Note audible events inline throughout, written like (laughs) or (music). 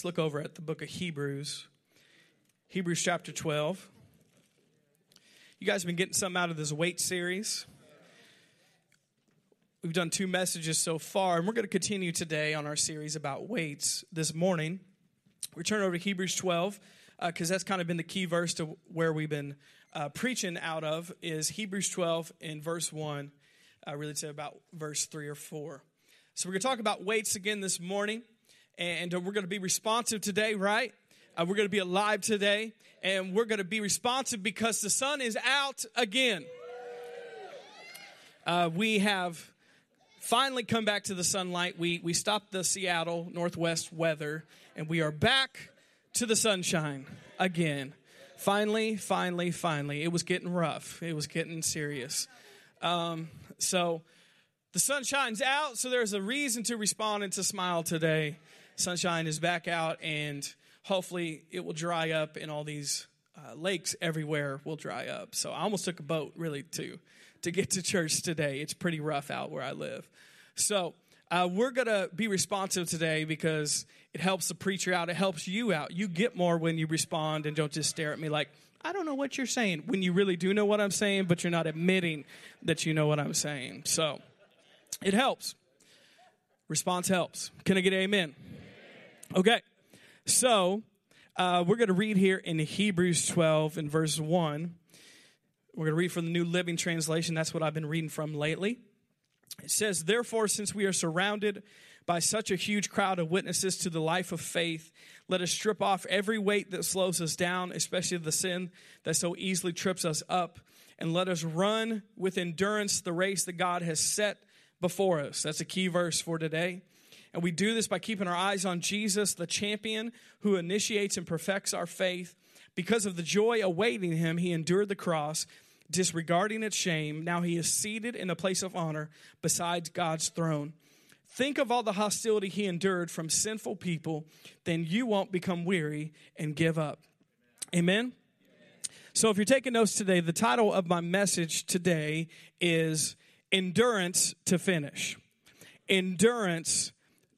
Let's look over at the book of Hebrews, Hebrews chapter 12. You guys have been getting something out of this weight series. We've done two messages so far, and we're going to continue today on our series about weights this morning. We turn over to Hebrews 12 because uh, that's kind of been the key verse to where we've been uh, preaching out of is Hebrews 12 in verse 1, uh, really to about verse 3 or 4. So we're going to talk about weights again this morning and we're going to be responsive today, right? Uh, we're going to be alive today, and we're going to be responsive because the sun is out again. Uh, we have finally come back to the sunlight. We, we stopped the Seattle Northwest weather, and we are back to the sunshine again. Finally, finally, finally. It was getting rough, it was getting serious. Um, so the sun shines out, so there's a reason to respond and to smile today sunshine is back out, and hopefully it will dry up, and all these uh, lakes everywhere will dry up. So I almost took a boat really to to get to church today. It's pretty rough out where I live. So uh, we're gonna be responsive today because it helps the preacher out. It helps you out. You get more when you respond and don't just stare at me like I don't know what you're saying. When you really do know what I'm saying, but you're not admitting that you know what I'm saying. So it helps. Response helps. Can I get amen? Okay, so uh, we're going to read here in Hebrews 12 in verse 1. We're going to read from the New Living Translation. That's what I've been reading from lately. It says, Therefore, since we are surrounded by such a huge crowd of witnesses to the life of faith, let us strip off every weight that slows us down, especially the sin that so easily trips us up, and let us run with endurance the race that God has set before us. That's a key verse for today. And we do this by keeping our eyes on Jesus, the champion who initiates and perfects our faith. Because of the joy awaiting him, he endured the cross, disregarding its shame. Now he is seated in a place of honor beside God's throne. Think of all the hostility he endured from sinful people, then you won't become weary and give up. Amen? So, if you're taking notes today, the title of my message today is Endurance to Finish. Endurance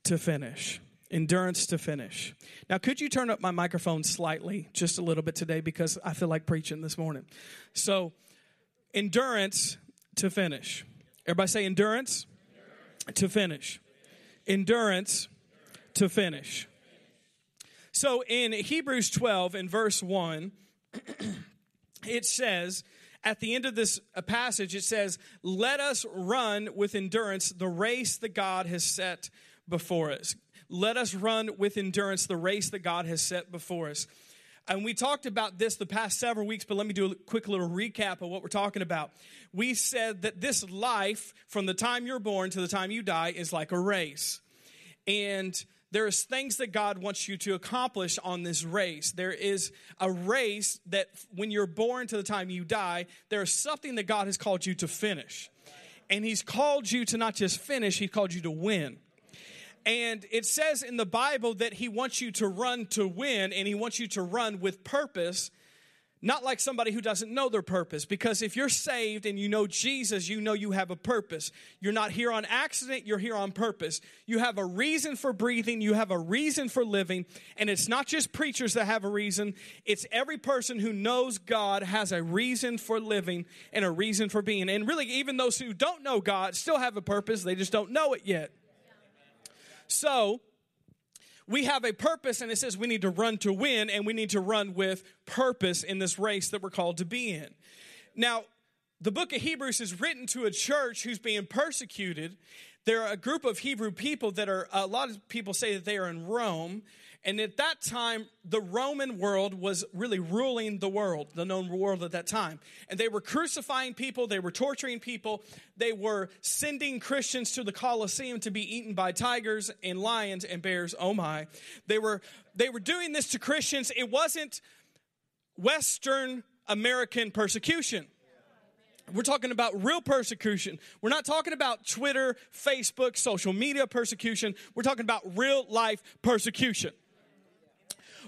to finish. Endurance to finish. Now, could you turn up my microphone slightly, just a little bit today, because I feel like preaching this morning. So, endurance to finish. Everybody say endurance, endurance. to finish. Endurance to finish. So, in Hebrews 12, in verse 1, (clears throat) it says, at the end of this uh, passage, it says, Let us run with endurance the race that God has set before us. Let us run with endurance the race that God has set before us. And we talked about this the past several weeks, but let me do a quick little recap of what we're talking about. We said that this life, from the time you're born to the time you die, is like a race. And there's things that God wants you to accomplish on this race. There is a race that when you're born to the time you die, there's something that God has called you to finish. And He's called you to not just finish, He's called you to win. And it says in the Bible that he wants you to run to win and he wants you to run with purpose, not like somebody who doesn't know their purpose. Because if you're saved and you know Jesus, you know you have a purpose. You're not here on accident, you're here on purpose. You have a reason for breathing, you have a reason for living. And it's not just preachers that have a reason, it's every person who knows God has a reason for living and a reason for being. And really, even those who don't know God still have a purpose, they just don't know it yet. So, we have a purpose, and it says we need to run to win, and we need to run with purpose in this race that we're called to be in. Now, the book of Hebrews is written to a church who's being persecuted. There are a group of Hebrew people that are, a lot of people say that they are in Rome, and at that time, the Roman world was really ruling the world, the known world at that time. And they were crucifying people, they were torturing people, they were sending Christians to the Colosseum to be eaten by tigers and lions and bears. Oh my. They were they were doing this to Christians. It wasn't Western American persecution. We're talking about real persecution. We're not talking about Twitter, Facebook, social media persecution. We're talking about real life persecution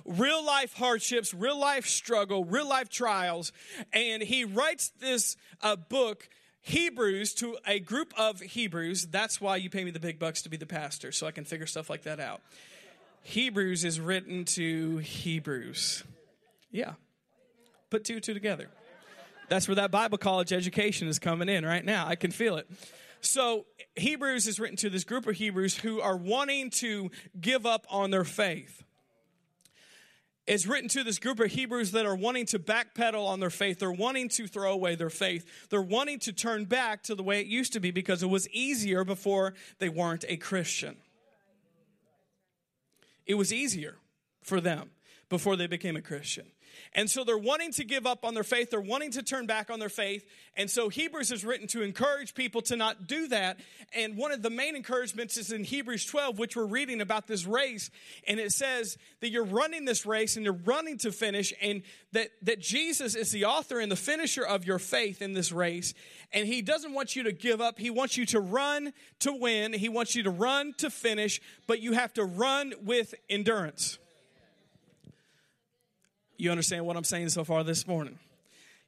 real life hardships, real life struggle, real life trials. And he writes this uh, book, Hebrews, to a group of Hebrews. That's why you pay me the big bucks to be the pastor, so I can figure stuff like that out. Hebrews is written to Hebrews. Yeah. Put two two together. That's where that Bible college education is coming in right now. I can feel it. So, Hebrews is written to this group of Hebrews who are wanting to give up on their faith. It's written to this group of Hebrews that are wanting to backpedal on their faith. They're wanting to throw away their faith. They're wanting to turn back to the way it used to be because it was easier before they weren't a Christian. It was easier for them before they became a Christian. And so they're wanting to give up on their faith. They're wanting to turn back on their faith. And so Hebrews is written to encourage people to not do that. And one of the main encouragements is in Hebrews 12, which we're reading about this race. And it says that you're running this race and you're running to finish and that, that Jesus is the author and the finisher of your faith in this race. And he doesn't want you to give up. He wants you to run to win. He wants you to run to finish, but you have to run with endurance. You understand what I'm saying so far this morning?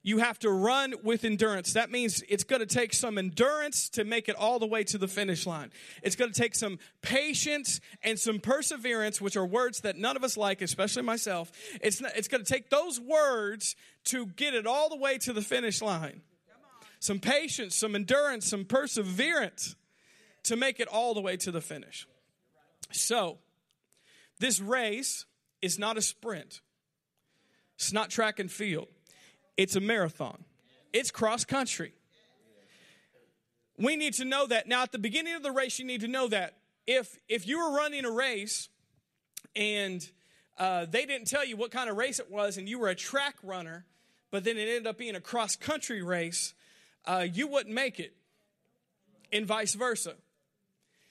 You have to run with endurance. That means it's going to take some endurance to make it all the way to the finish line. It's going to take some patience and some perseverance, which are words that none of us like, especially myself. It's, not, it's going to take those words to get it all the way to the finish line. Some patience, some endurance, some perseverance to make it all the way to the finish. So, this race is not a sprint. It's not track and field, it's a marathon, it's cross country. We need to know that. Now, at the beginning of the race, you need to know that. If, if you were running a race and uh, they didn't tell you what kind of race it was, and you were a track runner, but then it ended up being a cross country race, uh, you wouldn't make it, and vice versa.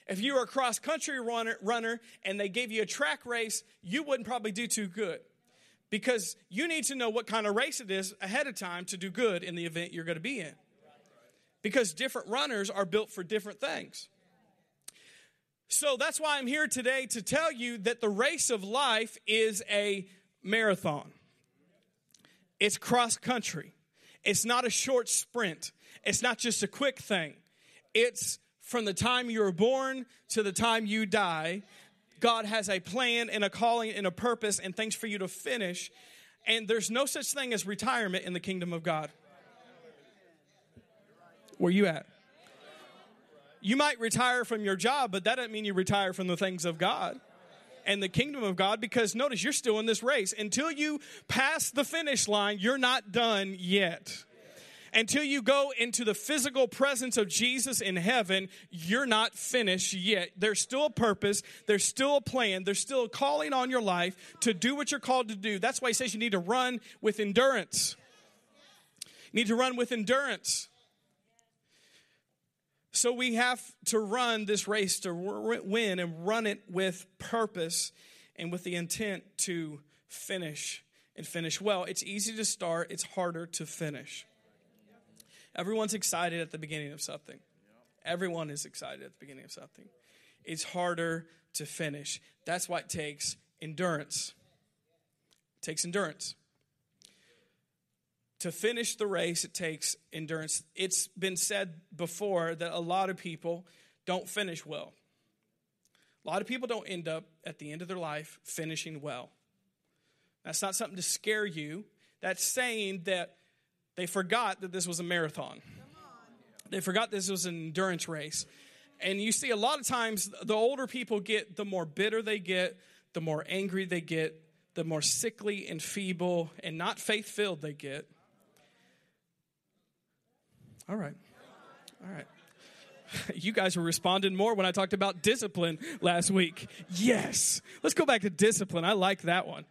If you were a cross country runner, runner and they gave you a track race, you wouldn't probably do too good because you need to know what kind of race it is ahead of time to do good in the event you're going to be in. Because different runners are built for different things. So that's why I'm here today to tell you that the race of life is a marathon. It's cross country. It's not a short sprint. It's not just a quick thing. It's from the time you were born to the time you die. God has a plan and a calling and a purpose and things for you to finish. And there's no such thing as retirement in the kingdom of God. Where you at? You might retire from your job, but that doesn't mean you retire from the things of God and the kingdom of God because notice you're still in this race. Until you pass the finish line, you're not done yet until you go into the physical presence of Jesus in heaven, you're not finished yet. There's still a purpose, there's still a plan, there's still a calling on your life to do what you're called to do. That's why he says you need to run with endurance. You need to run with endurance. So we have to run this race to win and run it with purpose and with the intent to finish and finish well. It's easy to start, it's harder to finish. Everyone's excited at the beginning of something. Everyone is excited at the beginning of something. It's harder to finish. That's why it takes endurance. It takes endurance. To finish the race, it takes endurance. It's been said before that a lot of people don't finish well. A lot of people don't end up at the end of their life finishing well. That's not something to scare you. That's saying that they forgot that this was a marathon. They forgot this was an endurance race. And you see, a lot of times, the older people get, the more bitter they get, the more angry they get, the more sickly and feeble and not faith filled they get. All right. All right. (laughs) You guys were responding more when I talked about discipline last week. Yes. Let's go back to discipline. I like that one.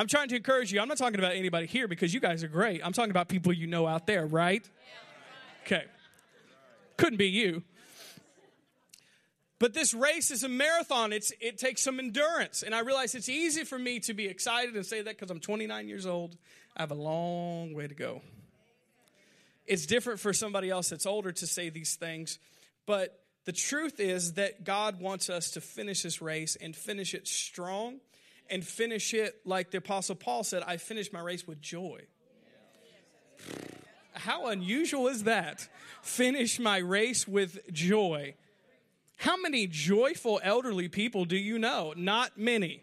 I'm trying to encourage you. I'm not talking about anybody here because you guys are great. I'm talking about people you know out there, right? Okay. Couldn't be you. But this race is a marathon. It's, it takes some endurance. And I realize it's easy for me to be excited and say that because I'm 29 years old. I have a long way to go. It's different for somebody else that's older to say these things. But the truth is that God wants us to finish this race and finish it strong and finish it like the Apostle Paul said, I finished my race with joy. How unusual is that? Finish my race with joy. How many joyful elderly people do you know? Not many.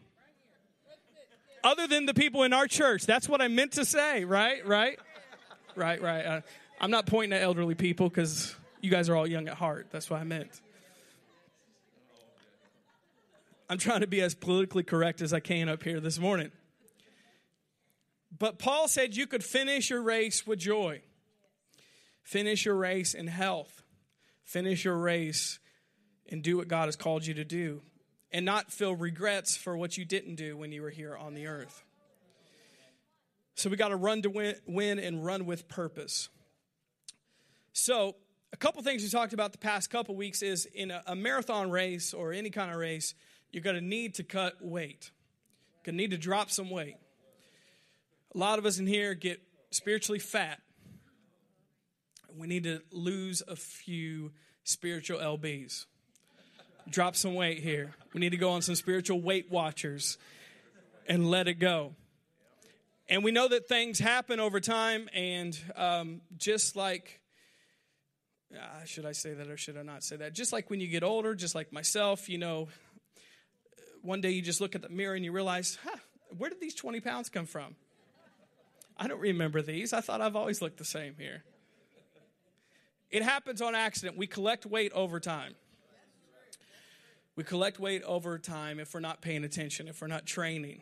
Other than the people in our church. That's what I meant to say, right? Right? Right, right. Uh, I'm not pointing at elderly people because you guys are all young at heart. That's what I meant. I'm trying to be as politically correct as I can up here this morning. But Paul said you could finish your race with joy, finish your race in health, finish your race and do what God has called you to do, and not feel regrets for what you didn't do when you were here on the earth. So we got to run to win, and run with purpose. So, a couple things we talked about the past couple weeks is in a marathon race or any kind of race, you're going to need to cut weight. Going to need to drop some weight. A lot of us in here get spiritually fat. We need to lose a few spiritual LBs. Drop some weight here. We need to go on some spiritual Weight Watchers and let it go. And we know that things happen over time, and um, just like, uh, should I say that or should I not say that? Just like when you get older, just like myself, you know, one day you just look at the mirror and you realize, huh, where did these 20 pounds come from? I don't remember these. I thought I've always looked the same here. It happens on accident. We collect weight over time. We collect weight over time if we're not paying attention, if we're not training.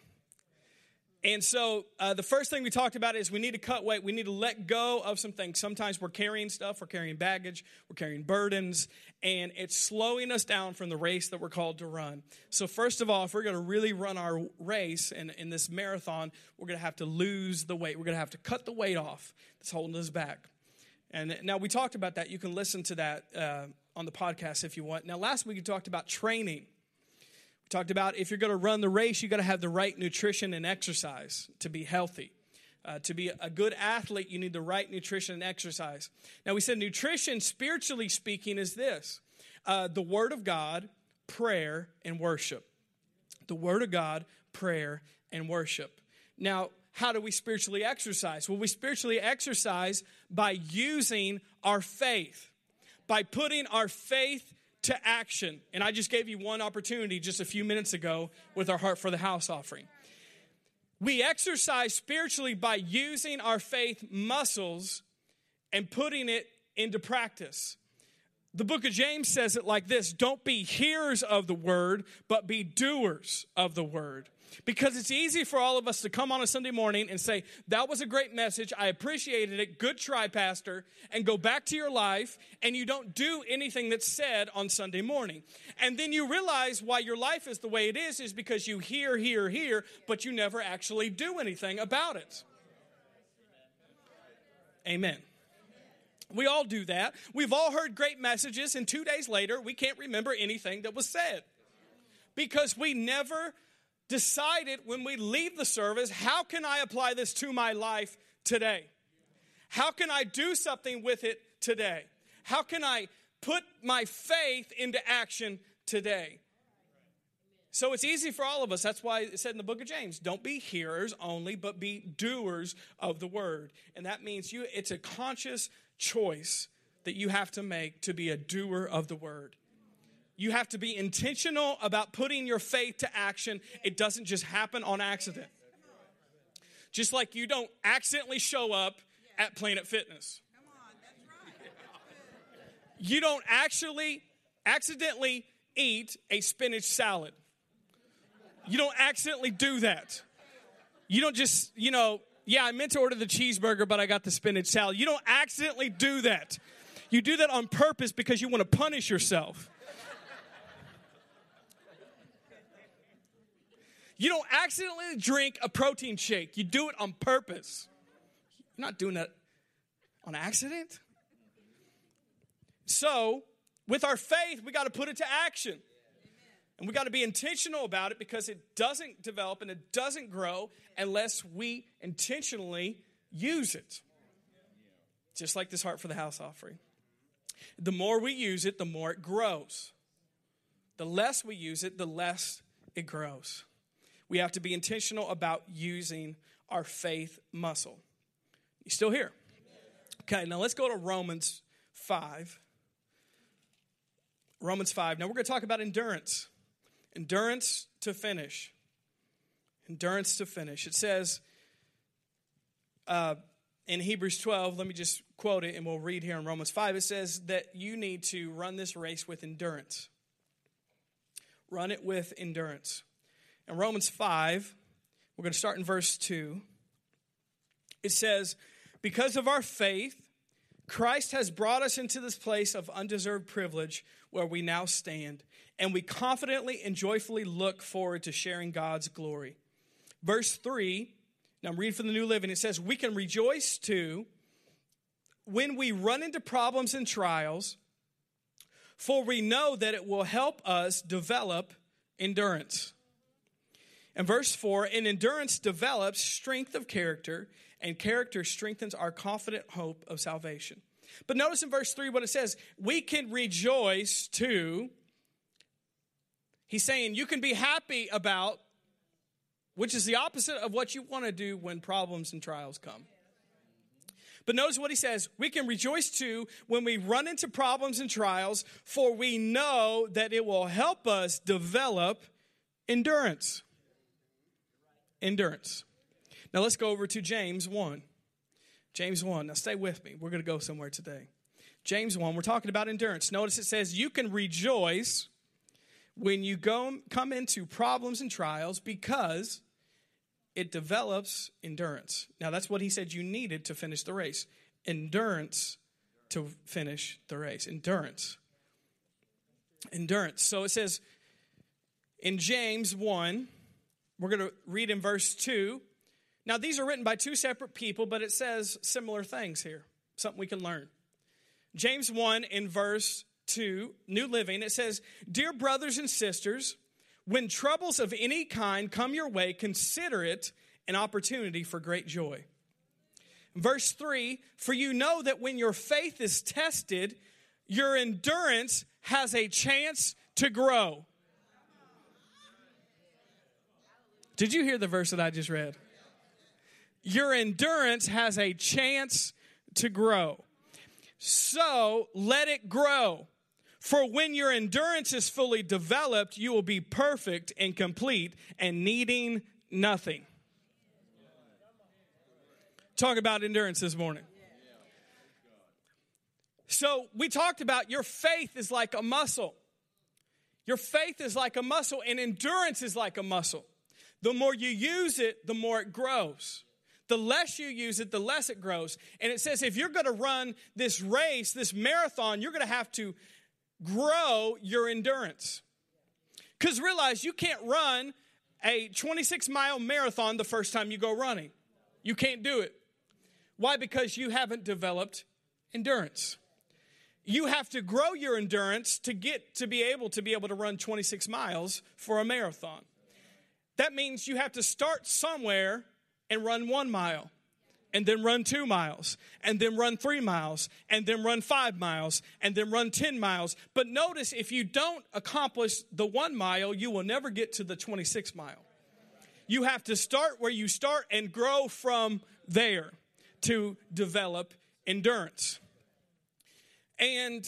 And so, uh, the first thing we talked about is we need to cut weight. We need to let go of some things. Sometimes we're carrying stuff, we're carrying baggage, we're carrying burdens, and it's slowing us down from the race that we're called to run. So, first of all, if we're going to really run our race in, in this marathon, we're going to have to lose the weight. We're going to have to cut the weight off that's holding us back. And now we talked about that. You can listen to that uh, on the podcast if you want. Now, last week we talked about training. We talked about if you're going to run the race, you got to have the right nutrition and exercise to be healthy. Uh, to be a good athlete, you need the right nutrition and exercise. Now, we said nutrition, spiritually speaking, is this uh, the Word of God, prayer, and worship. The Word of God, prayer, and worship. Now, how do we spiritually exercise? Well, we spiritually exercise by using our faith, by putting our faith to action. And I just gave you one opportunity just a few minutes ago with our Heart for the House offering. We exercise spiritually by using our faith muscles and putting it into practice. The book of James says it like this Don't be hearers of the word, but be doers of the word. Because it's easy for all of us to come on a Sunday morning and say, That was a great message. I appreciated it. Good try, Pastor. And go back to your life, and you don't do anything that's said on Sunday morning. And then you realize why your life is the way it is, is because you hear, hear, hear, but you never actually do anything about it. Amen. We all do that. We've all heard great messages, and two days later, we can't remember anything that was said because we never decided when we leave the service how can I apply this to my life today? How can I do something with it today? How can I put my faith into action today? So it's easy for all of us. That's why it said in the book of James, don't be hearers only, but be doers of the word. And that means you it's a conscious choice that you have to make to be a doer of the word. You have to be intentional about putting your faith to action. It doesn't just happen on accident. Just like you don't accidentally show up at Planet Fitness. You don't actually accidentally eat a spinach salad. You don't accidentally do that. You don't just, you know, yeah, I meant to order the cheeseburger, but I got the spinach salad. You don't accidentally do that. You do that on purpose because you want to punish yourself. You don't accidentally drink a protein shake. You do it on purpose. You're not doing that on accident. So, with our faith, we got to put it to action. And we got to be intentional about it because it doesn't develop and it doesn't grow unless we intentionally use it. Just like this Heart for the House offering. The more we use it, the more it grows. The less we use it, the less it grows. We have to be intentional about using our faith muscle. You still here? Okay, now let's go to Romans 5. Romans 5. Now we're going to talk about endurance. Endurance to finish. Endurance to finish. It says uh, in Hebrews 12, let me just quote it and we'll read here in Romans 5. It says that you need to run this race with endurance. Run it with endurance. In Romans 5, we're going to start in verse 2. It says, Because of our faith, Christ has brought us into this place of undeserved privilege where we now stand, and we confidently and joyfully look forward to sharing God's glory. Verse 3, now I'm reading from the New Living, it says, We can rejoice too when we run into problems and trials, for we know that it will help us develop endurance. And verse 4 And endurance develops strength of character, and character strengthens our confident hope of salvation. But notice in verse 3 what it says we can rejoice too. He's saying you can be happy about, which is the opposite of what you want to do when problems and trials come. But notice what he says we can rejoice too when we run into problems and trials, for we know that it will help us develop endurance. Endurance. Now let's go over to James 1. James 1. Now stay with me. We're going to go somewhere today. James 1, we're talking about endurance. Notice it says, You can rejoice when you go, come into problems and trials because it develops endurance. Now, that's what he said you needed to finish the race endurance to finish the race. Endurance. Endurance. So it says in James 1, we're going to read in verse 2. Now, these are written by two separate people, but it says similar things here, something we can learn. James 1 in verse 2, New Living, it says, Dear brothers and sisters, when troubles of any kind come your way, consider it an opportunity for great joy. Verse 3 For you know that when your faith is tested, your endurance has a chance to grow. Did you hear the verse that I just read? Your endurance has a chance to grow. So let it grow. For when your endurance is fully developed, you will be perfect and complete and needing nothing. Talk about endurance this morning. So, we talked about your faith is like a muscle. Your faith is like a muscle, and endurance is like a muscle. The more you use it, the more it grows. The less you use it, the less it grows. And it says if you're going to run this race, this marathon, you're going to have to grow your endurance. Because realize you can't run a 26 mile marathon the first time you go running. You can't do it. Why? Because you haven't developed endurance. You have to grow your endurance to get to be able to be able to run 26 miles for a marathon. That means you have to start somewhere and run one mile and then run two miles, and then run three miles, and then run five miles, and then run 10 miles. But notice if you don't accomplish the one mile, you will never get to the 26 mile. You have to start where you start and grow from there to develop endurance. And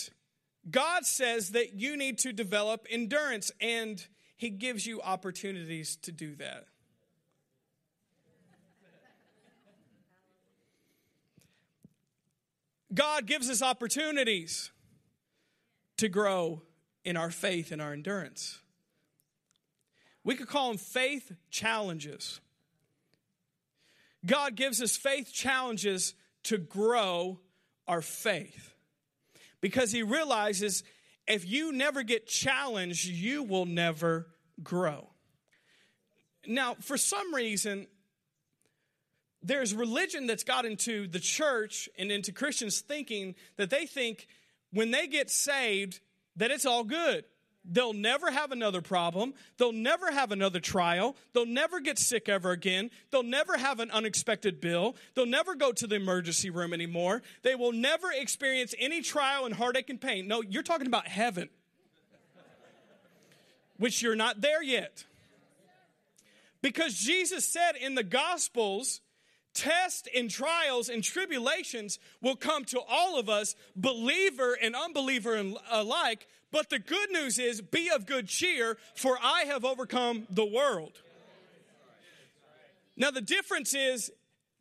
God says that you need to develop endurance, and He gives you opportunities to do that. God gives us opportunities to grow in our faith and our endurance. We could call them faith challenges. God gives us faith challenges to grow our faith because He realizes if you never get challenged, you will never grow. Now, for some reason, there's religion that's got into the church and into Christians thinking that they think when they get saved that it's all good. They'll never have another problem. They'll never have another trial. They'll never get sick ever again. They'll never have an unexpected bill. They'll never go to the emergency room anymore. They will never experience any trial and heartache and pain. No, you're talking about heaven, which you're not there yet. Because Jesus said in the Gospels, tests and trials and tribulations will come to all of us, believer and unbeliever alike. But the good news is be of good cheer, for I have overcome the world. Now, the difference is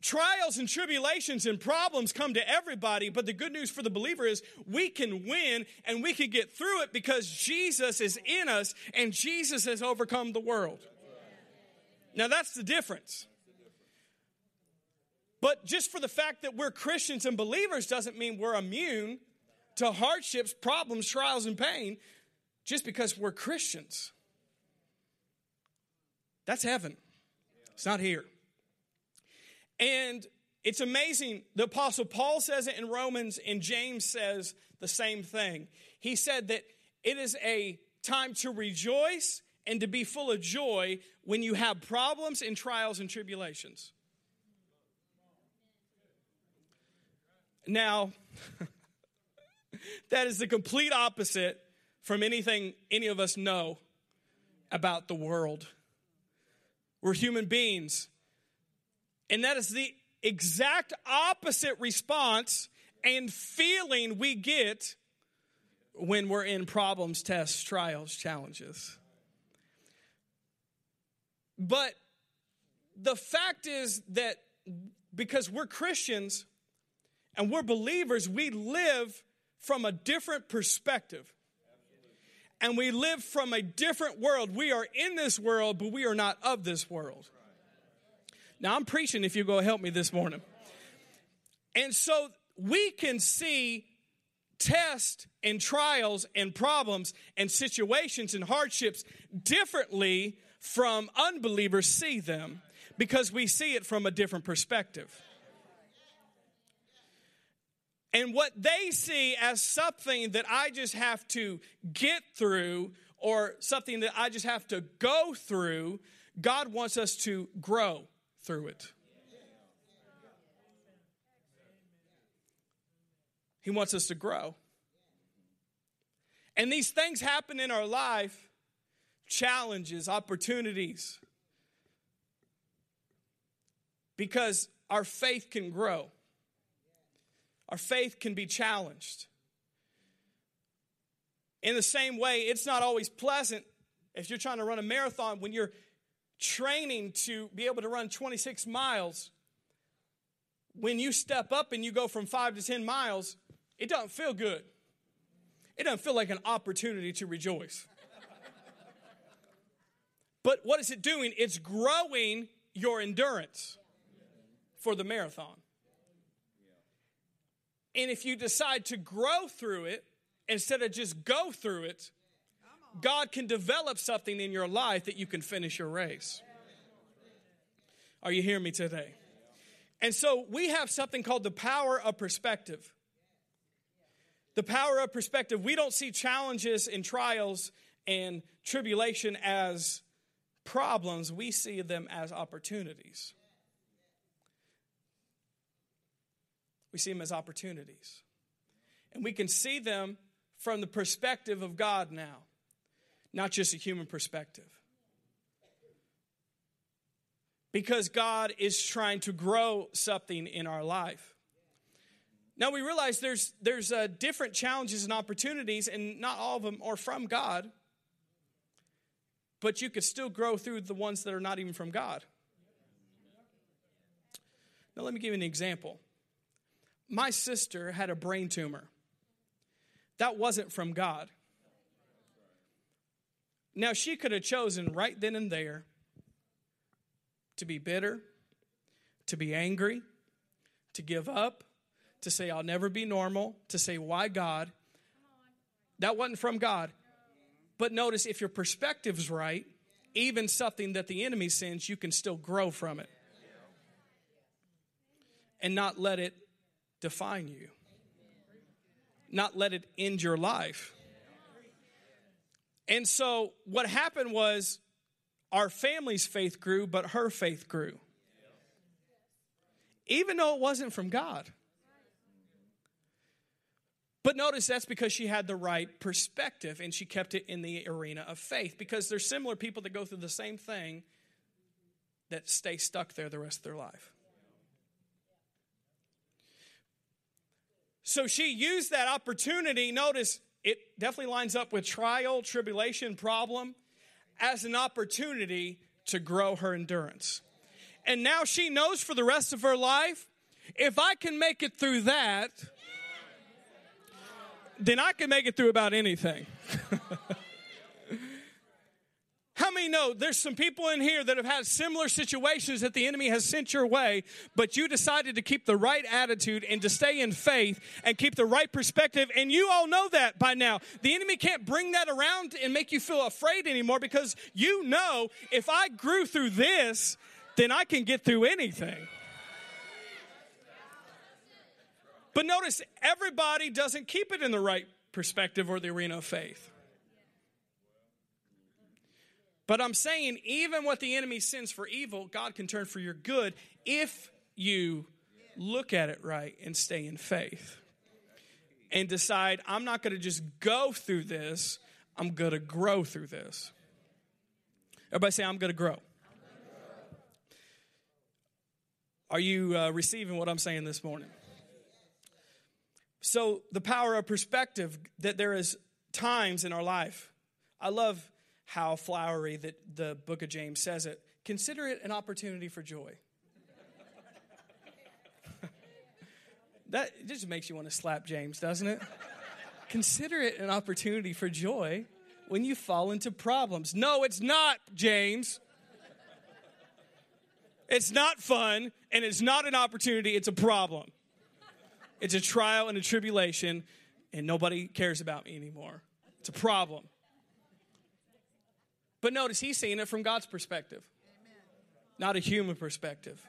trials and tribulations and problems come to everybody, but the good news for the believer is we can win and we can get through it because Jesus is in us and Jesus has overcome the world. Now, that's the difference. But just for the fact that we're Christians and believers doesn't mean we're immune to hardships, problems, trials, and pain just because we're Christians. That's heaven. It's not here. And it's amazing. The Apostle Paul says it in Romans, and James says the same thing. He said that it is a time to rejoice and to be full of joy when you have problems and trials and tribulations. Now, (laughs) that is the complete opposite from anything any of us know about the world. We're human beings. And that is the exact opposite response and feeling we get when we're in problems, tests, trials, challenges. But the fact is that because we're Christians and we're believers, we live from a different perspective. And we live from a different world. We are in this world, but we are not of this world. Now, I'm preaching if you go help me this morning. And so we can see tests and trials and problems and situations and hardships differently from unbelievers see them because we see it from a different perspective. And what they see as something that I just have to get through or something that I just have to go through, God wants us to grow through it. He wants us to grow. And these things happen in our life challenges, opportunities because our faith can grow, our faith can be challenged. In the same way, it's not always pleasant if you're trying to run a marathon when you're training to be able to run 26 miles, when you step up and you go from five to 10 miles, it doesn't feel good. It doesn't feel like an opportunity to rejoice. but what is it doing? It's growing your endurance for the marathon. And if you decide to grow through it instead of just go through it, God can develop something in your life that you can finish your race. Are you hearing me today? And so we have something called the power of perspective. The power of perspective. We don't see challenges and trials and tribulation as problems, we see them as opportunities. We see them as opportunities. And we can see them from the perspective of God now not just a human perspective. Because God is trying to grow something in our life. Now we realize there's there's uh, different challenges and opportunities, and not all of them are from God. But you could still grow through the ones that are not even from God. Now let me give you an example. My sister had a brain tumor. That wasn't from God. Now, she could have chosen right then and there to be bitter, to be angry, to give up, to say, I'll never be normal, to say, Why God? That wasn't from God. But notice if your perspective's right, even something that the enemy sends, you can still grow from it and not let it define you, not let it end your life. And so what happened was our family's faith grew, but her faith grew. Even though it wasn't from God. But notice that's because she had the right perspective and she kept it in the arena of faith because there's similar people that go through the same thing that stay stuck there the rest of their life. So she used that opportunity. Notice it definitely lines up with trial, tribulation, problem as an opportunity to grow her endurance. And now she knows for the rest of her life if I can make it through that, then I can make it through about anything. (laughs) Many know there's some people in here that have had similar situations that the enemy has sent your way, but you decided to keep the right attitude and to stay in faith and keep the right perspective? And you all know that by now. The enemy can't bring that around and make you feel afraid anymore because you know if I grew through this, then I can get through anything. But notice, everybody doesn't keep it in the right perspective or the arena of faith. But I'm saying, even what the enemy sends for evil, God can turn for your good if you look at it right and stay in faith and decide, I'm not going to just go through this, I'm going to grow through this. Everybody say, I'm going to grow. Are you uh, receiving what I'm saying this morning? So, the power of perspective that there is times in our life. I love how flowery that the book of James says it. Consider it an opportunity for joy. (laughs) that just makes you want to slap James, doesn't it? (laughs) Consider it an opportunity for joy when you fall into problems. No, it's not, James. It's not fun and it's not an opportunity, it's a problem. It's a trial and a tribulation, and nobody cares about me anymore. It's a problem. But notice he's seeing it from God's perspective, not a human perspective.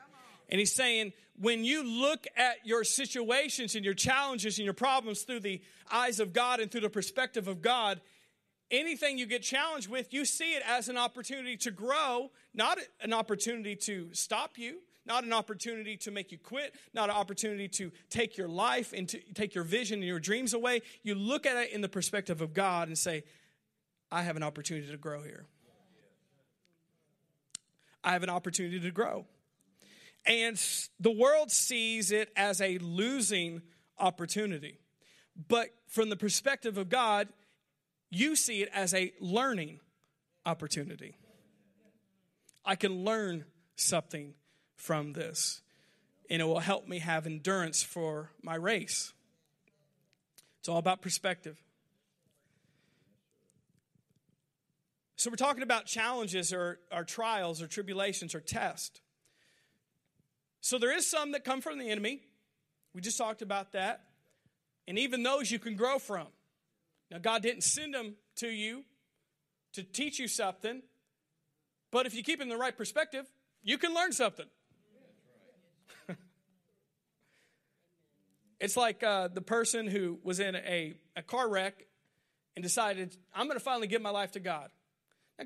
And he's saying, when you look at your situations and your challenges and your problems through the eyes of God and through the perspective of God, anything you get challenged with, you see it as an opportunity to grow, not an opportunity to stop you, not an opportunity to make you quit, not an opportunity to take your life and to take your vision and your dreams away. You look at it in the perspective of God and say, I have an opportunity to grow here. I have an opportunity to grow. And the world sees it as a losing opportunity. But from the perspective of God, you see it as a learning opportunity. I can learn something from this, and it will help me have endurance for my race. It's all about perspective. So, we're talking about challenges or, or trials or tribulations or tests. So, there is some that come from the enemy. We just talked about that. And even those you can grow from. Now, God didn't send them to you to teach you something, but if you keep in the right perspective, you can learn something. (laughs) it's like uh, the person who was in a, a car wreck and decided, I'm going to finally give my life to God.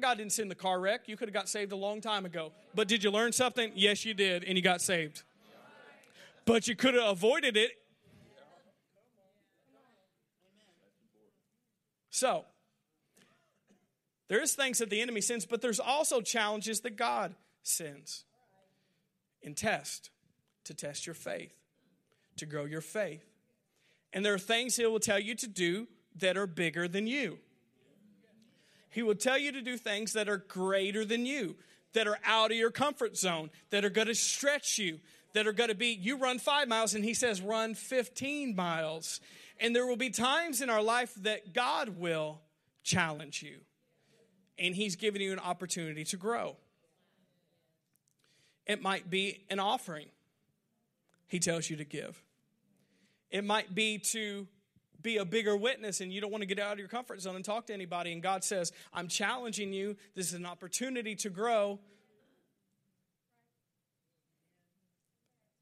God didn't send the car wreck. You could have got saved a long time ago. But did you learn something? Yes, you did, and you got saved. But you could have avoided it. So, there's things that the enemy sends, but there's also challenges that God sends in test to test your faith, to grow your faith. And there are things he will tell you to do that are bigger than you. He will tell you to do things that are greater than you, that are out of your comfort zone, that are going to stretch you, that are going to be, you run five miles, and he says, run 15 miles. And there will be times in our life that God will challenge you, and he's giving you an opportunity to grow. It might be an offering, he tells you to give. It might be to be a bigger witness and you don't want to get out of your comfort zone and talk to anybody. And God says, I'm challenging you. This is an opportunity to grow.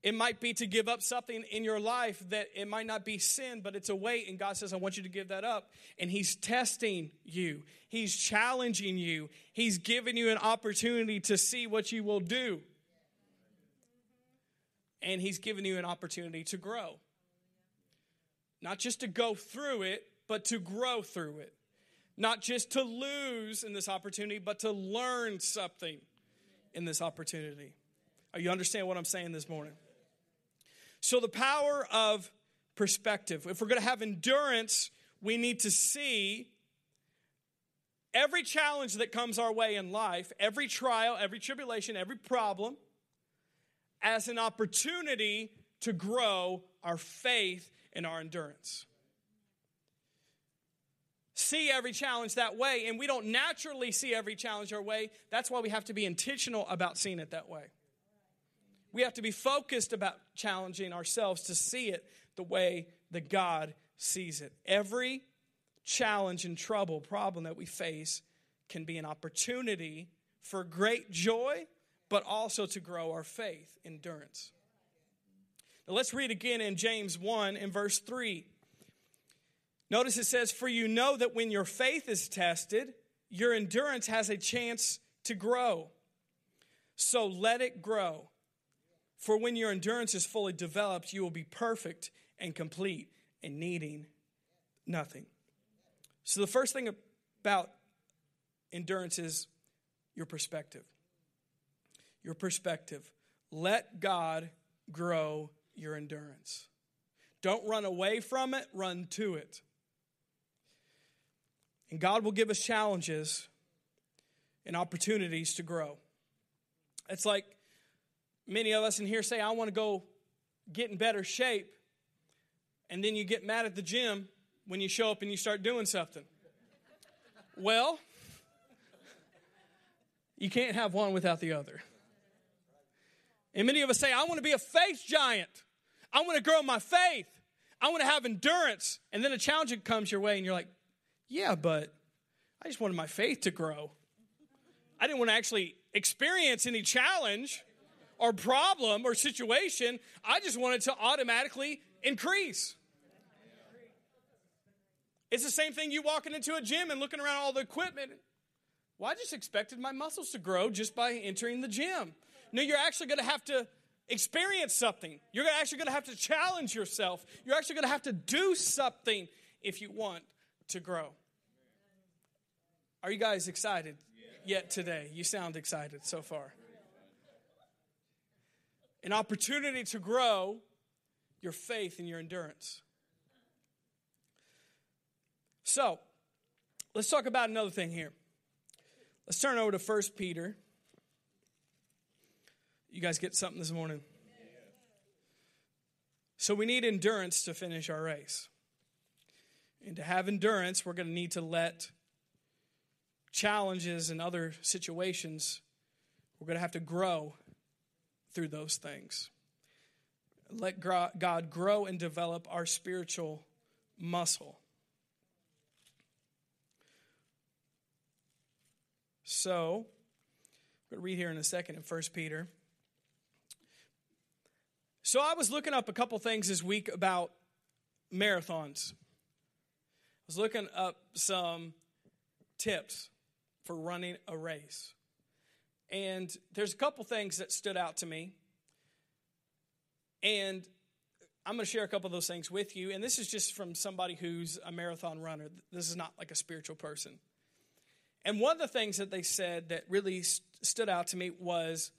It might be to give up something in your life that it might not be sin, but it's a weight. And God says, I want you to give that up. And He's testing you, He's challenging you, He's giving you an opportunity to see what you will do. And He's giving you an opportunity to grow. Not just to go through it, but to grow through it. Not just to lose in this opportunity, but to learn something in this opportunity. Are you understand what I'm saying this morning? So the power of perspective. If we're going to have endurance, we need to see every challenge that comes our way in life, every trial, every tribulation, every problem, as an opportunity to grow our faith and our endurance. See every challenge that way, and we don't naturally see every challenge our way. That's why we have to be intentional about seeing it that way. We have to be focused about challenging ourselves to see it the way that God sees it. Every challenge and trouble, problem that we face can be an opportunity for great joy, but also to grow our faith, endurance. Now let's read again in James 1 in verse 3. Notice it says, For you know that when your faith is tested, your endurance has a chance to grow. So let it grow. For when your endurance is fully developed, you will be perfect and complete and needing nothing. So, the first thing about endurance is your perspective. Your perspective. Let God grow your endurance. Don't run away from it, run to it. And God will give us challenges and opportunities to grow. It's like many of us in here say, I want to go get in better shape. And then you get mad at the gym when you show up and you start doing something. Well, you can't have one without the other. And many of us say, I want to be a faith giant. I want to grow my faith. I want to have endurance. And then a challenge comes your way, and you're like, yeah, but I just wanted my faith to grow. I didn't want to actually experience any challenge or problem or situation. I just wanted to automatically increase. It's the same thing you walking into a gym and looking around all the equipment. Well, I just expected my muscles to grow just by entering the gym. No, you're actually going to have to experience something. You're actually going to have to challenge yourself. You're actually going to have to do something if you want to grow. Are you guys excited yet today? You sound excited so far. An opportunity to grow your faith and your endurance. So, let's talk about another thing here. Let's turn over to 1 Peter. You guys get something this morning? So, we need endurance to finish our race. And to have endurance, we're going to need to let challenges and other situations, we're going to have to grow through those things. Let God grow and develop our spiritual muscle. So, I'm going to read here in a second in 1 Peter. So, I was looking up a couple things this week about marathons. I was looking up some tips for running a race. And there's a couple things that stood out to me. And I'm going to share a couple of those things with you. And this is just from somebody who's a marathon runner. This is not like a spiritual person. And one of the things that they said that really st- stood out to me was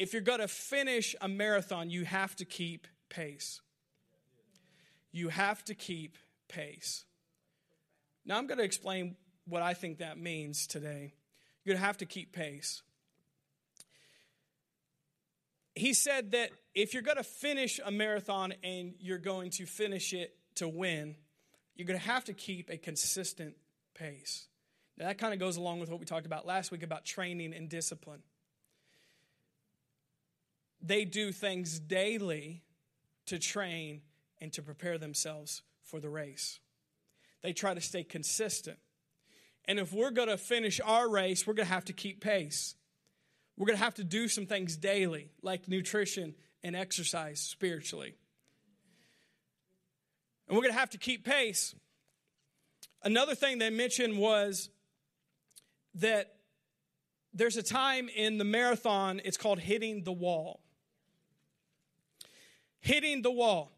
if you're going to finish a marathon, you have to keep pace. You have to keep pace. Now, I'm going to explain what I think that means today. You're going to have to keep pace. He said that if you're going to finish a marathon and you're going to finish it to win, you're going to have to keep a consistent pace. Now, that kind of goes along with what we talked about last week about training and discipline. They do things daily to train and to prepare themselves for the race. They try to stay consistent. And if we're going to finish our race, we're going to have to keep pace. We're going to have to do some things daily, like nutrition and exercise spiritually. And we're going to have to keep pace. Another thing they mentioned was that there's a time in the marathon, it's called hitting the wall. Hitting the wall.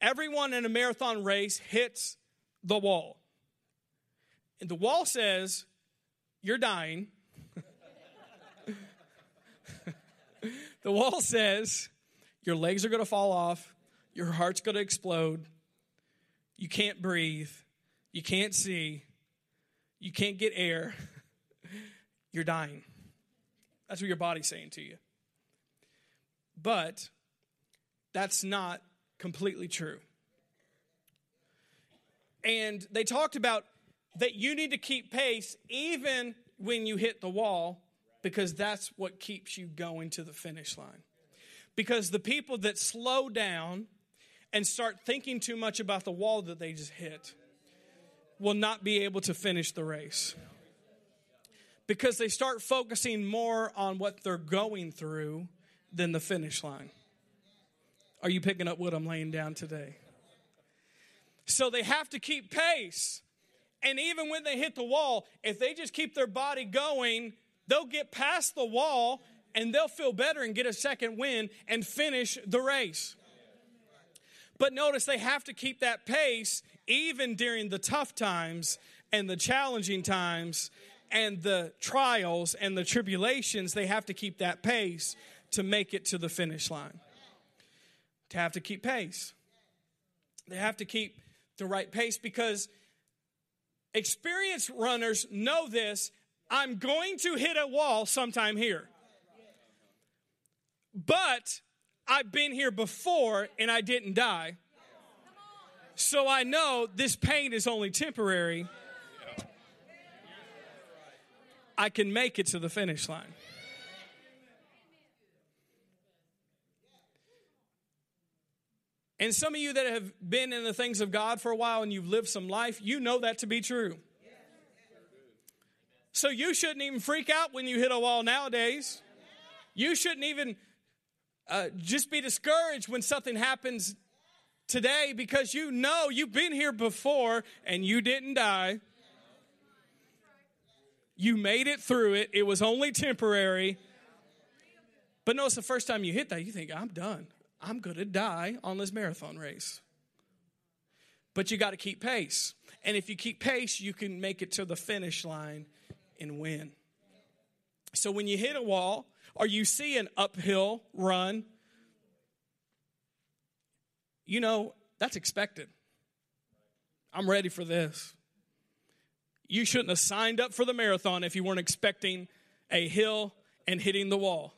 Everyone in a marathon race hits the wall. And the wall says, You're dying. (laughs) the wall says, Your legs are going to fall off. Your heart's going to explode. You can't breathe. You can't see. You can't get air. (laughs) You're dying. That's what your body's saying to you. But that's not completely true. And they talked about that you need to keep pace even when you hit the wall because that's what keeps you going to the finish line. Because the people that slow down and start thinking too much about the wall that they just hit will not be able to finish the race. Because they start focusing more on what they're going through than the finish line. Are you picking up what I'm laying down today? So they have to keep pace. And even when they hit the wall, if they just keep their body going, they'll get past the wall and they'll feel better and get a second win and finish the race. But notice they have to keep that pace even during the tough times and the challenging times and the trials and the tribulations. They have to keep that pace to make it to the finish line. To have to keep pace. They have to keep the right pace because experienced runners know this. I'm going to hit a wall sometime here. But I've been here before and I didn't die. So I know this pain is only temporary. I can make it to the finish line. And some of you that have been in the things of God for a while and you've lived some life, you know that to be true. So you shouldn't even freak out when you hit a wall nowadays. You shouldn't even uh, just be discouraged when something happens today because you know you've been here before and you didn't die. You made it through it. It was only temporary. But notice the first time you hit that, you think, I'm done. I'm going to die on this marathon race. But you got to keep pace. And if you keep pace, you can make it to the finish line and win. So when you hit a wall or you see an uphill run, you know, that's expected. I'm ready for this. You shouldn't have signed up for the marathon if you weren't expecting a hill and hitting the wall.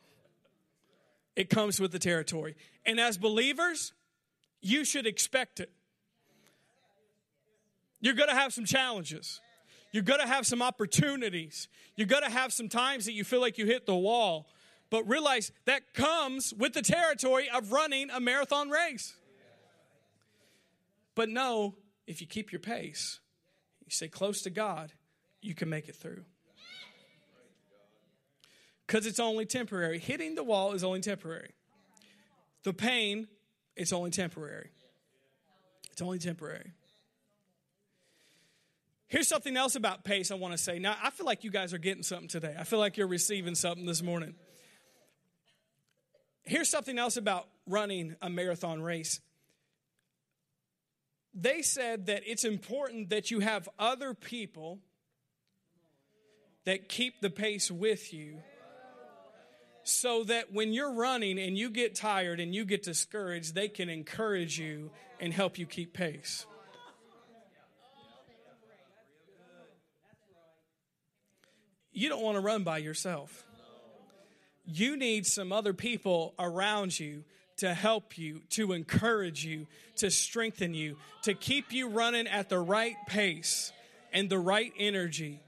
It comes with the territory. And as believers, you should expect it. You're going to have some challenges. You're going to have some opportunities. You're going to have some times that you feel like you hit the wall. But realize that comes with the territory of running a marathon race. But know if you keep your pace, you stay close to God, you can make it through because it's only temporary. Hitting the wall is only temporary. The pain, it's only temporary. It's only temporary. Here's something else about pace I want to say. Now, I feel like you guys are getting something today. I feel like you're receiving something this morning. Here's something else about running a marathon race. They said that it's important that you have other people that keep the pace with you so that when you're running and you get tired and you get discouraged, they can encourage you and help you keep pace. You don't want to run by yourself. You need some other people around you to help you, to encourage you, to strengthen you, to keep you running at the right pace and the right energy.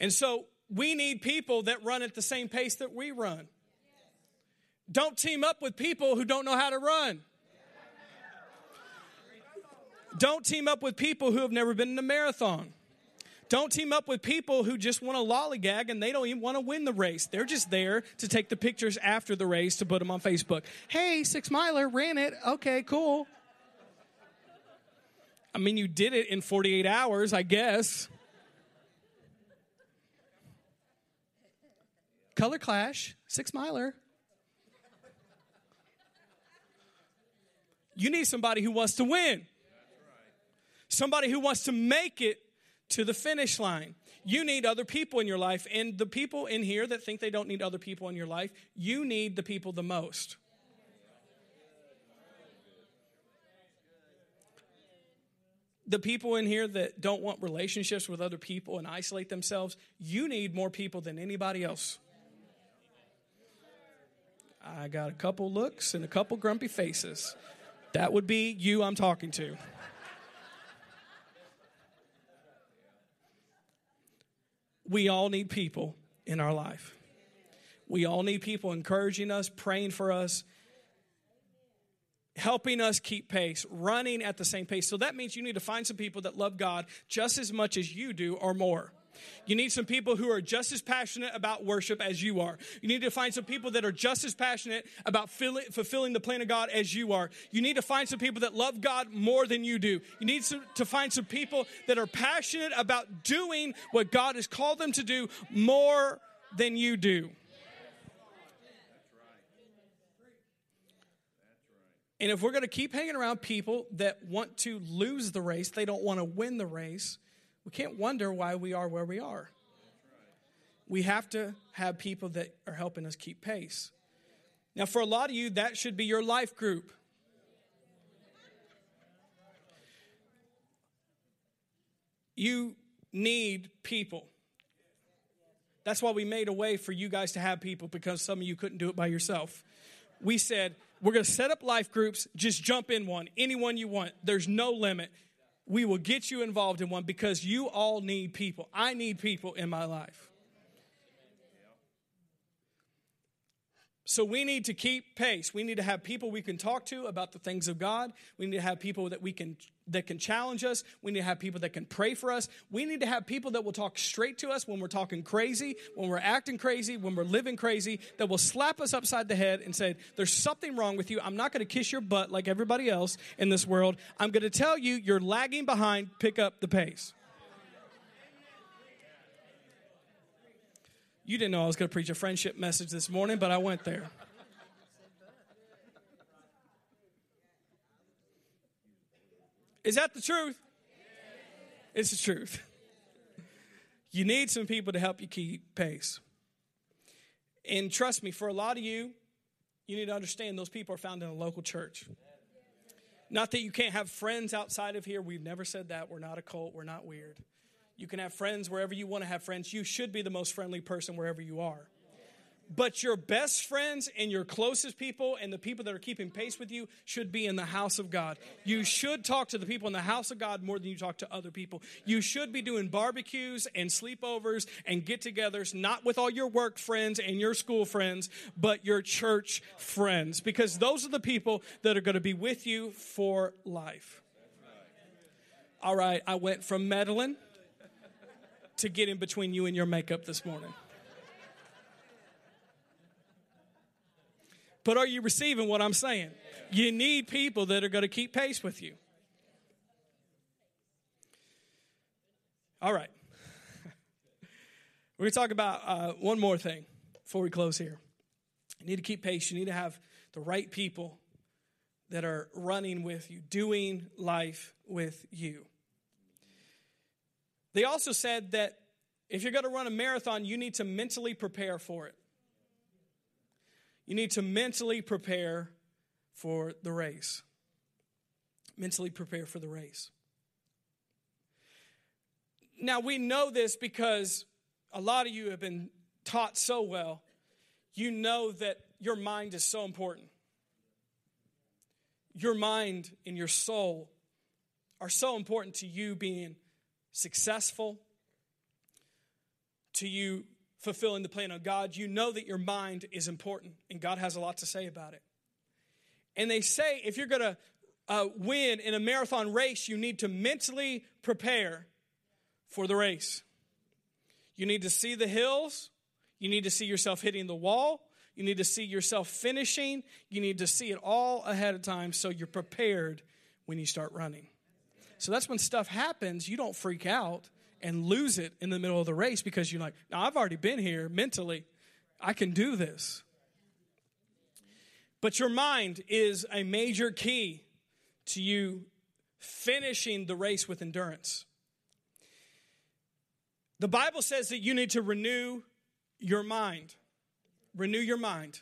And so we need people that run at the same pace that we run. Don't team up with people who don't know how to run. Don't team up with people who have never been in a marathon. Don't team up with people who just want to lollygag and they don't even want to win the race. They're just there to take the pictures after the race to put them on Facebook. Hey, six miler, ran it. Okay, cool. I mean, you did it in 48 hours, I guess. Color Clash, Six Miler. You need somebody who wants to win, somebody who wants to make it to the finish line. You need other people in your life, and the people in here that think they don't need other people in your life, you need the people the most. the people in here that don't want relationships with other people and isolate themselves, you need more people than anybody else. I got a couple looks and a couple grumpy faces. That would be you I'm talking to. We all need people in our life. We all need people encouraging us, praying for us, helping us keep pace, running at the same pace. So that means you need to find some people that love God just as much as you do or more. You need some people who are just as passionate about worship as you are. You need to find some people that are just as passionate about fulfilling the plan of God as you are. You need to find some people that love God more than you do. You need to find some people that are passionate about doing what God has called them to do more than you do. And if we're going to keep hanging around people that want to lose the race, they don't want to win the race, we can't wonder why we are where we are. We have to have people that are helping us keep pace. Now, for a lot of you, that should be your life group. You need people. That's why we made a way for you guys to have people because some of you couldn't do it by yourself. We said, we're going to set up life groups. Just jump in one, anyone you want. There's no limit. We will get you involved in one because you all need people. I need people in my life. So we need to keep pace. We need to have people we can talk to about the things of God. We need to have people that we can that can challenge us. We need to have people that can pray for us. We need to have people that will talk straight to us when we're talking crazy, when we're acting crazy, when we're living crazy, that will slap us upside the head and say, There's something wrong with you. I'm not going to kiss your butt like everybody else in this world. I'm going to tell you you're lagging behind. Pick up the pace. You didn't know I was going to preach a friendship message this morning, but I went there. Is that the truth? It's the truth. You need some people to help you keep pace. And trust me, for a lot of you, you need to understand those people are found in a local church. Not that you can't have friends outside of here. We've never said that. We're not a cult. We're not weird. You can have friends wherever you want to have friends. You should be the most friendly person wherever you are. But your best friends and your closest people and the people that are keeping pace with you should be in the house of God. You should talk to the people in the house of God more than you talk to other people. You should be doing barbecues and sleepovers and get togethers, not with all your work friends and your school friends, but your church friends, because those are the people that are going to be with you for life. All right, I went from meddling to get in between you and your makeup this morning. But are you receiving what I'm saying? You need people that are going to keep pace with you. All right. We're going to talk about uh, one more thing before we close here. You need to keep pace. You need to have the right people that are running with you, doing life with you. They also said that if you're going to run a marathon, you need to mentally prepare for it. You need to mentally prepare for the race. Mentally prepare for the race. Now, we know this because a lot of you have been taught so well. You know that your mind is so important. Your mind and your soul are so important to you being successful, to you fulfilling the plan of God, you know that your mind is important and God has a lot to say about it. And they say if you're going to uh, win in a marathon race, you need to mentally prepare for the race. You need to see the hills, you need to see yourself hitting the wall. You need to see yourself finishing. You need to see it all ahead of time so you're prepared when you start running. So that's when stuff happens, you don't freak out and lose it in the middle of the race because you're like, now I've already been here mentally. I can do this. But your mind is a major key to you finishing the race with endurance. The Bible says that you need to renew your mind. Renew your mind.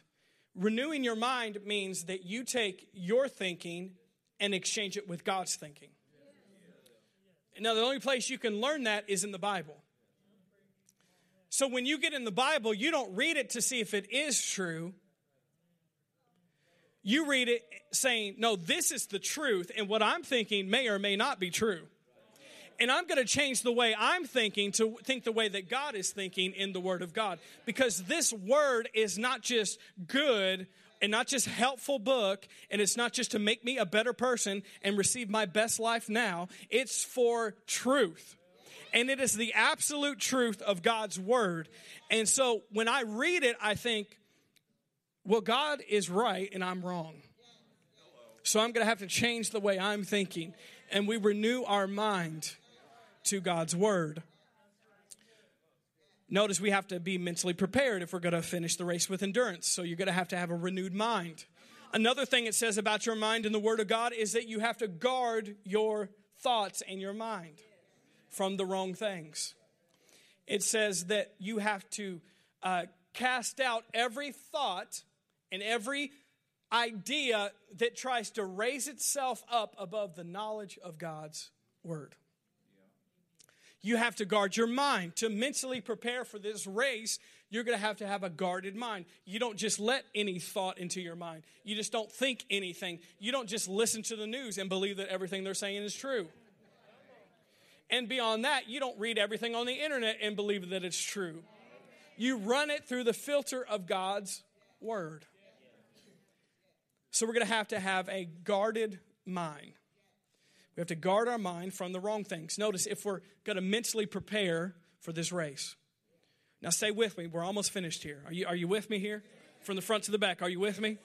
Renewing your mind means that you take your thinking and exchange it with God's thinking. Now, the only place you can learn that is in the Bible. So when you get in the Bible, you don't read it to see if it is true. You read it saying, no, this is the truth, and what I'm thinking may or may not be true. And I'm going to change the way I'm thinking to think the way that God is thinking in the Word of God. Because this Word is not just good and not just helpful book and it's not just to make me a better person and receive my best life now. It's for truth. And it is the absolute truth of God's word. And so when I read it I think well God is right and I'm wrong. So I'm going to have to change the way I'm thinking. And we renew our mind to God's word Notice we have to be mentally prepared if we're going to finish the race with endurance. So you're going to have to have a renewed mind. Another thing it says about your mind in the Word of God is that you have to guard your thoughts and your mind from the wrong things. It says that you have to uh, cast out every thought and every idea that tries to raise itself up above the knowledge of God's Word. You have to guard your mind. To mentally prepare for this race, you're going to have to have a guarded mind. You don't just let any thought into your mind. You just don't think anything. You don't just listen to the news and believe that everything they're saying is true. And beyond that, you don't read everything on the internet and believe that it's true. You run it through the filter of God's word. So we're going to have to have a guarded mind. We have to guard our mind from the wrong things. Notice if we're going to mentally prepare for this race. Now, stay with me. We're almost finished here. Are you, are you with me here? From the front to the back, are you with me?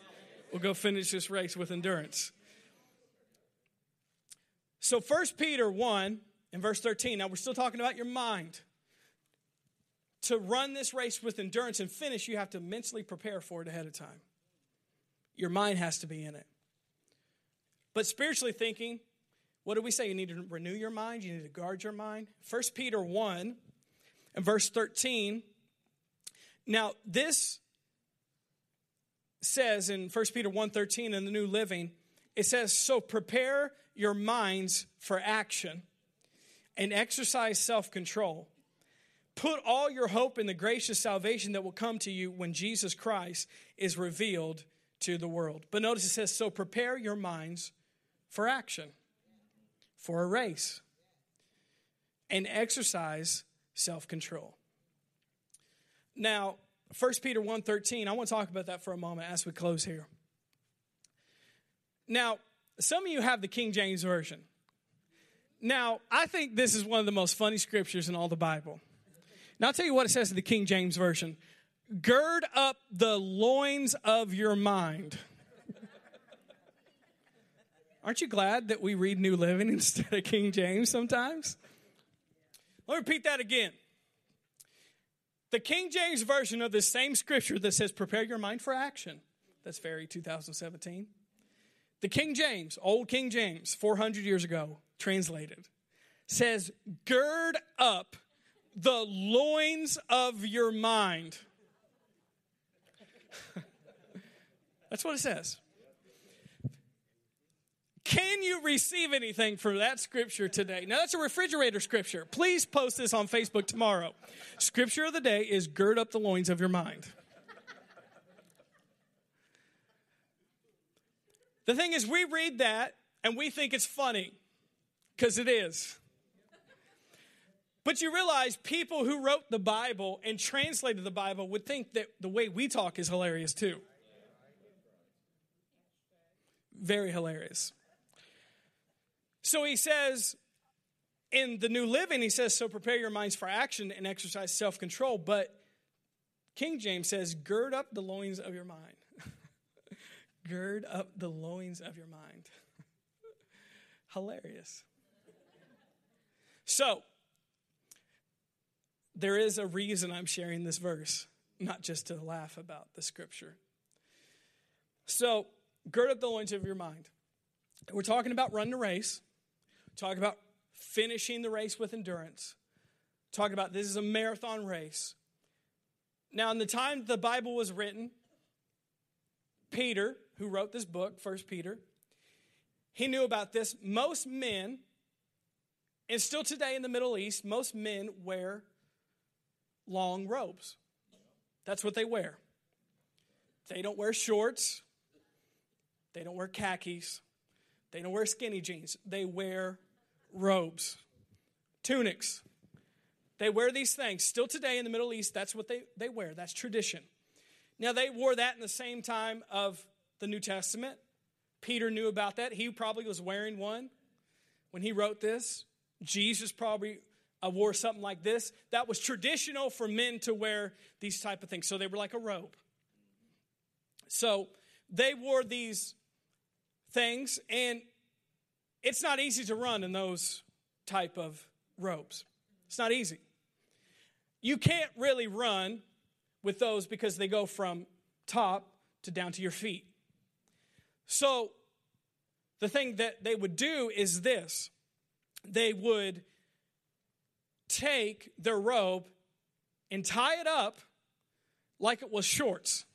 We'll go finish this race with endurance. So, 1 Peter 1 and verse 13. Now, we're still talking about your mind. To run this race with endurance and finish, you have to mentally prepare for it ahead of time. Your mind has to be in it. But spiritually thinking, what do we say? You need to renew your mind, you need to guard your mind. 1 Peter 1 and verse 13. Now, this says in 1 Peter 1:13 in the New Living, it says, "So prepare your minds for action and exercise self-control. Put all your hope in the gracious salvation that will come to you when Jesus Christ is revealed to the world." But notice it says, "So prepare your minds for action." For a race and exercise self-control. Now, 1 Peter 1:13, I want to talk about that for a moment as we close here. Now, some of you have the King James version. Now, I think this is one of the most funny scriptures in all the Bible. Now, I'll tell you what it says in the King James version. Gird up the loins of your mind. Aren't you glad that we read New Living (laughs) instead of King James sometimes? Let me repeat that again. The King James version of this same scripture that says, prepare your mind for action. That's very 2017. The King James, old King James, 400 years ago, translated, says, gird up the loins of your mind. (laughs) That's what it says. Can you receive anything from that scripture today? Now, that's a refrigerator scripture. Please post this on Facebook tomorrow. Scripture of the day is gird up the loins of your mind. The thing is, we read that and we think it's funny because it is. But you realize people who wrote the Bible and translated the Bible would think that the way we talk is hilarious too. Very hilarious. So he says in the New Living, he says, So prepare your minds for action and exercise self control. But King James says, Gird up the loins of your mind. (laughs) Gird up the loins of your mind. (laughs) Hilarious. So, there is a reason I'm sharing this verse, not just to laugh about the scripture. So, gird up the loins of your mind. We're talking about running a race. Talk about finishing the race with endurance. Talk about this is a marathon race. Now, in the time the Bible was written, Peter, who wrote this book, First Peter, he knew about this. Most men And still today in the Middle East, most men wear long robes. That's what they wear. They don't wear shorts. They don't wear khakis. They don't wear skinny jeans. They wear robes, tunics. They wear these things. Still today in the Middle East, that's what they, they wear. That's tradition. Now, they wore that in the same time of the New Testament. Peter knew about that. He probably was wearing one when he wrote this. Jesus probably uh, wore something like this. That was traditional for men to wear these type of things. So they were like a robe. So they wore these things, and it's not easy to run in those type of robes. It's not easy. You can't really run with those because they go from top to down to your feet. So the thing that they would do is this they would take their robe and tie it up like it was shorts,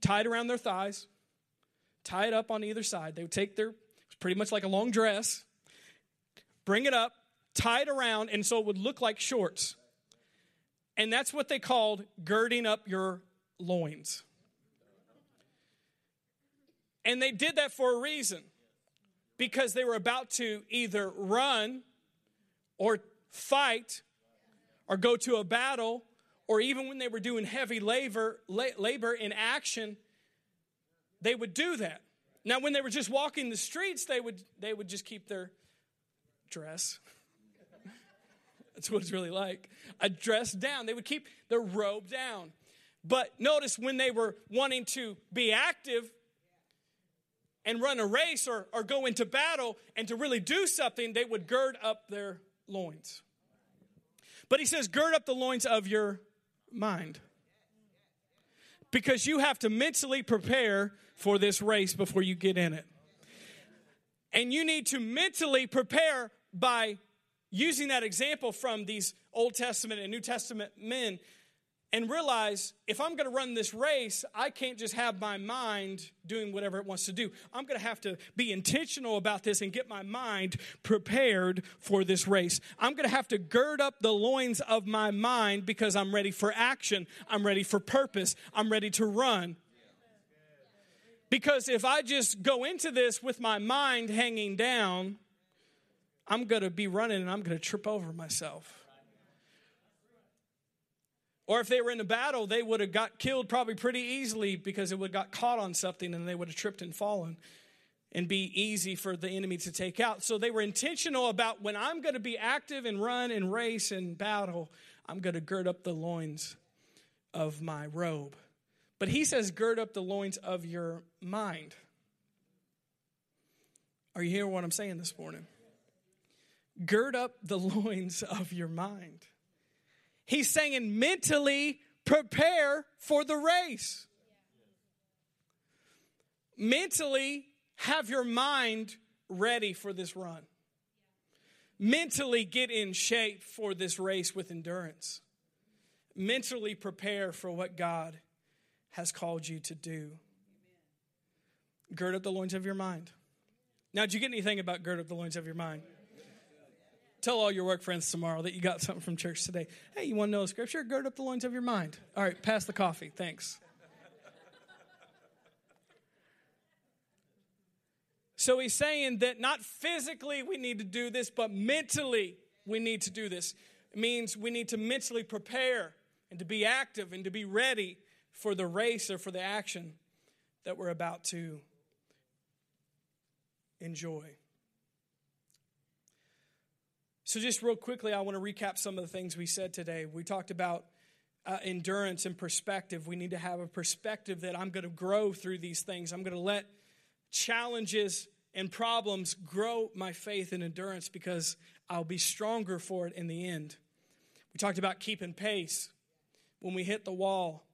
tied around their thighs, tie it up on either side. They would take their, pretty much like a long dress, bring it up, tie it around, and so it would look like shorts. And that's what they called girding up your loins. And they did that for a reason because they were about to either run or fight or go to a battle or even when they were doing heavy labor labor in action they would do that. Now when they were just walking the streets they would they would just keep their dress. (laughs) That's what it's really like. A dress down. They would keep their robe down. But notice when they were wanting to be active and run a race or, or go into battle and to really do something, they would gird up their loins. But he says, gird up the loins of your mind. Because you have to mentally prepare for this race before you get in it. And you need to mentally prepare by using that example from these Old Testament and New Testament men and realize if I'm going to run this race, I can't just have my mind doing whatever it wants to do. I'm going to have to be intentional about this and get my mind prepared for this race. I'm going to have to gird up the loins of my mind because I'm ready for action, I'm ready for purpose, I'm ready to run. Because if I just go into this with my mind hanging down, I'm going to be running and I'm going to trip over myself. Or if they were in a battle, they would have got killed probably pretty easily because it would have got caught on something and they would have tripped and fallen and be easy for the enemy to take out. So they were intentional about when I'm going to be active and run and race and battle, I'm going to gird up the loins of my robe. But he says, gird up the loins of your mind. Are you hearing what I'm saying this morning? Gird up the (laughs) loins of your mind. He's saying mentally prepare for the race. Mentally have your mind ready for this run. Mentally get in shape for this race with endurance. Mentally prepare for what God has called you to do. Gird up the loins of your mind. Now, did you get anything about gird up the loins of your mind? Tell all your work friends tomorrow that you got something from church today. Hey, you want to know the scripture? Gird up the loins of your mind. All right, pass the coffee. Thanks. So he's saying that not physically we need to do this, but mentally we need to do this. It means we need to mentally prepare and to be active and to be ready for the race or for the action that we're about to enjoy. So, just real quickly, I want to recap some of the things we said today. We talked about uh, endurance and perspective. We need to have a perspective that I'm going to grow through these things. I'm going to let challenges and problems grow my faith and endurance because I'll be stronger for it in the end. We talked about keeping pace when we hit the wall,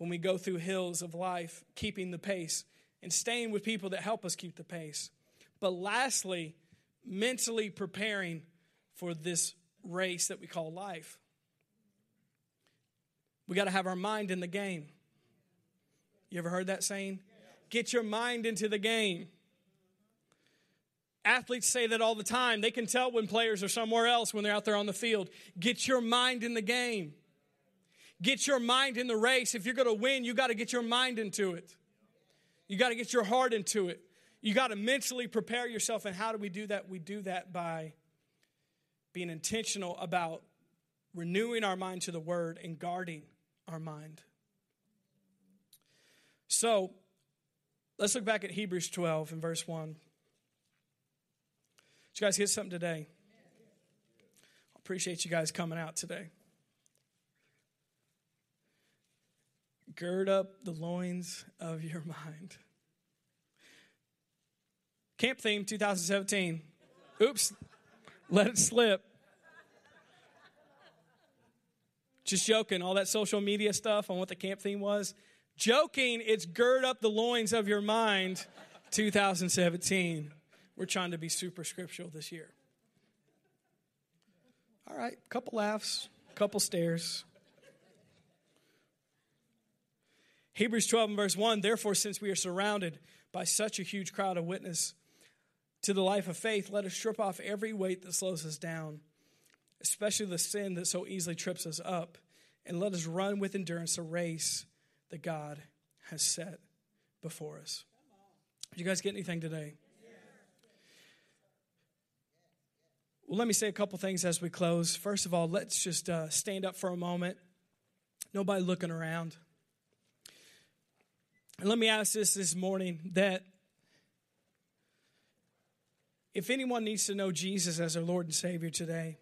when we go through hills of life, keeping the pace and staying with people that help us keep the pace. But lastly, mentally preparing for this race that we call life. We got to have our mind in the game. You ever heard that saying? Get your mind into the game. Athletes say that all the time. They can tell when players are somewhere else when they're out there on the field. Get your mind in the game. Get your mind in the race. If you're going to win, you got to get your mind into it. You got to get your heart into it. You got to mentally prepare yourself. And how do we do that? We do that by being intentional about renewing our mind to the word and guarding our mind. So, let's look back at Hebrews 12 and verse 1. Did you guys get something today? I appreciate you guys coming out today. Gird up the loins of your mind. Camp theme 2017. Oops, let it slip. Just joking, all that social media stuff on what the camp theme was. Joking, it's gird up the loins of your mind 2017. We're trying to be super scriptural this year. All right, couple laughs, couple stares. Hebrews 12 and verse 1 Therefore, since we are surrounded by such a huge crowd of witness to the life of faith, let us strip off every weight that slows us down, especially the sin that so easily trips us up, and let us run with endurance a race that God has set before us. Did you guys get anything today? Well, let me say a couple things as we close. First of all, let's just uh, stand up for a moment. Nobody looking around. Let me ask this this morning that if anyone needs to know Jesus as their Lord and Savior today,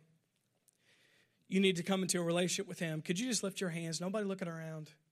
you need to come into a relationship with Him. Could you just lift your hands? Nobody looking around.